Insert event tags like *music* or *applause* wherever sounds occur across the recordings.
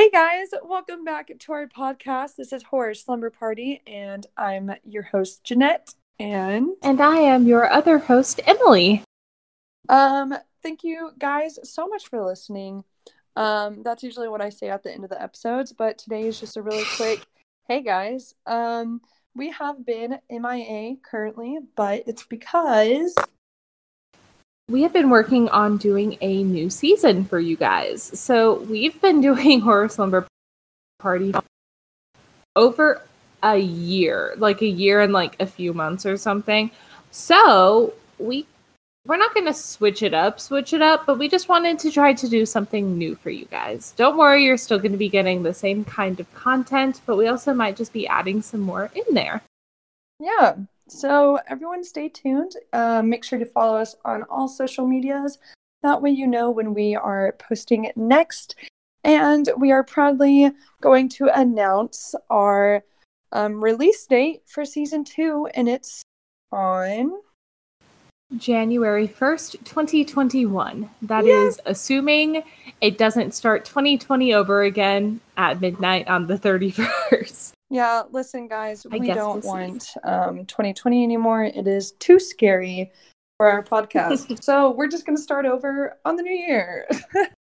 Hey guys, welcome back to our podcast. This is Horror Slumber Party, and I'm your host Jeanette. And And I am your other host, Emily. um, thank you guys so much for listening. Um, that's usually what I say at the end of the episodes, but today is just a really quick. Hey guys, um, we have been MIA currently, but it's because We have been working on doing a new season for you guys. So we've been *laughs* doing Horror Slumber Party over a year, like a year and like a few months or something. So we we're not going to switch it up, switch it up, but we just wanted to try to do something new for you guys. Don't worry, you're still going to be getting the same kind of content, but we also might just be adding some more in there. Yeah. So everyone stay tuned. Um, make sure to follow us on all social medias. That way you know when we are posting next. And we are proudly going to announce our um, release date for season two, and it's on. January 1st, 2021. That Yeah. is assuming it doesn't start 2020 over again at midnight on the 31st. Yeah, listen, guys, I we don't we'll want um, 2020 anymore. It is too scary for our podcast. *laughs* so we're just going to start over on the new year.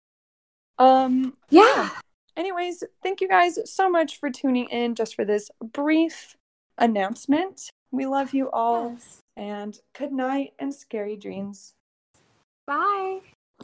*laughs* um, Yeah. anyways, thank you guys so much for tuning in just for this brief announcement. We love you all, and good night and scary dreams. Bye.